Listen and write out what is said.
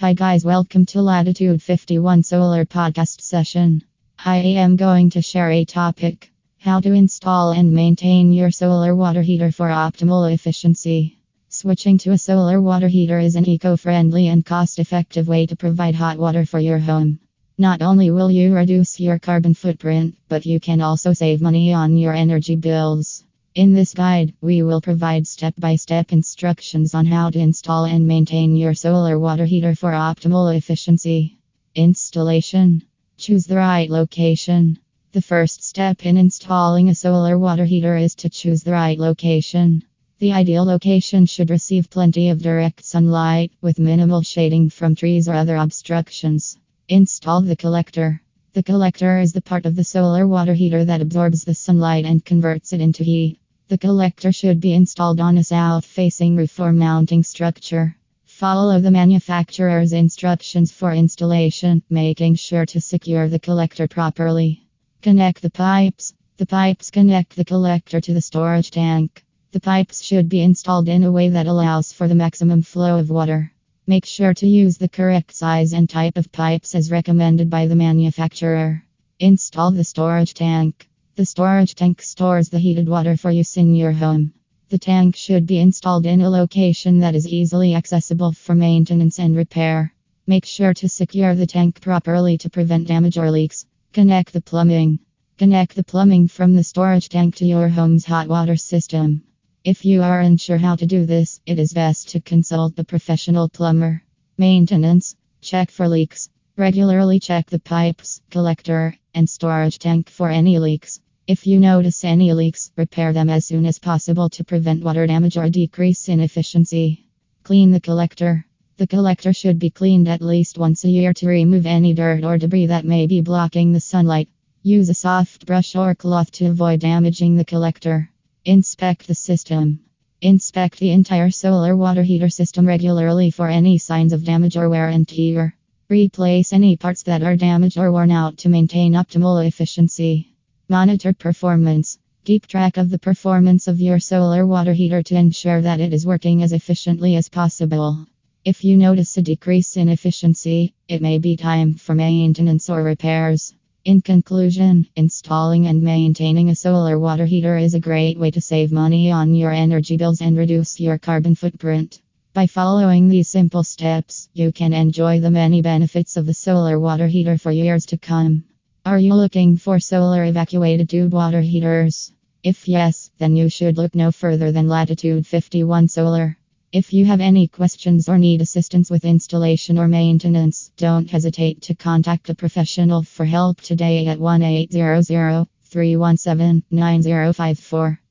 Hi, guys, welcome to Latitude 51 Solar Podcast Session. I am going to share a topic how to install and maintain your solar water heater for optimal efficiency. Switching to a solar water heater is an eco friendly and cost effective way to provide hot water for your home. Not only will you reduce your carbon footprint, but you can also save money on your energy bills. In this guide, we will provide step by step instructions on how to install and maintain your solar water heater for optimal efficiency. Installation Choose the right location. The first step in installing a solar water heater is to choose the right location. The ideal location should receive plenty of direct sunlight with minimal shading from trees or other obstructions. Install the collector. The collector is the part of the solar water heater that absorbs the sunlight and converts it into heat. The collector should be installed on a south facing roof or mounting structure. Follow the manufacturer's instructions for installation, making sure to secure the collector properly. Connect the pipes. The pipes connect the collector to the storage tank. The pipes should be installed in a way that allows for the maximum flow of water. Make sure to use the correct size and type of pipes as recommended by the manufacturer. Install the storage tank. The storage tank stores the heated water for use in your home. The tank should be installed in a location that is easily accessible for maintenance and repair. Make sure to secure the tank properly to prevent damage or leaks. Connect the plumbing. Connect the plumbing from the storage tank to your home's hot water system. If you are unsure how to do this, it is best to consult the professional plumber. Maintenance Check for leaks. Regularly check the pipes, collector, and storage tank for any leaks. If you notice any leaks, repair them as soon as possible to prevent water damage or decrease in efficiency. Clean the collector. The collector should be cleaned at least once a year to remove any dirt or debris that may be blocking the sunlight. Use a soft brush or cloth to avoid damaging the collector. Inspect the system. Inspect the entire solar water heater system regularly for any signs of damage or wear and tear. Replace any parts that are damaged or worn out to maintain optimal efficiency. Monitor performance. Keep track of the performance of your solar water heater to ensure that it is working as efficiently as possible. If you notice a decrease in efficiency, it may be time for maintenance or repairs. In conclusion, installing and maintaining a solar water heater is a great way to save money on your energy bills and reduce your carbon footprint. By following these simple steps, you can enjoy the many benefits of the solar water heater for years to come. Are you looking for solar evacuated tube water heaters? If yes, then you should look no further than Latitude 51 Solar. If you have any questions or need assistance with installation or maintenance, don't hesitate to contact a professional for help today at 1 800 317 9054.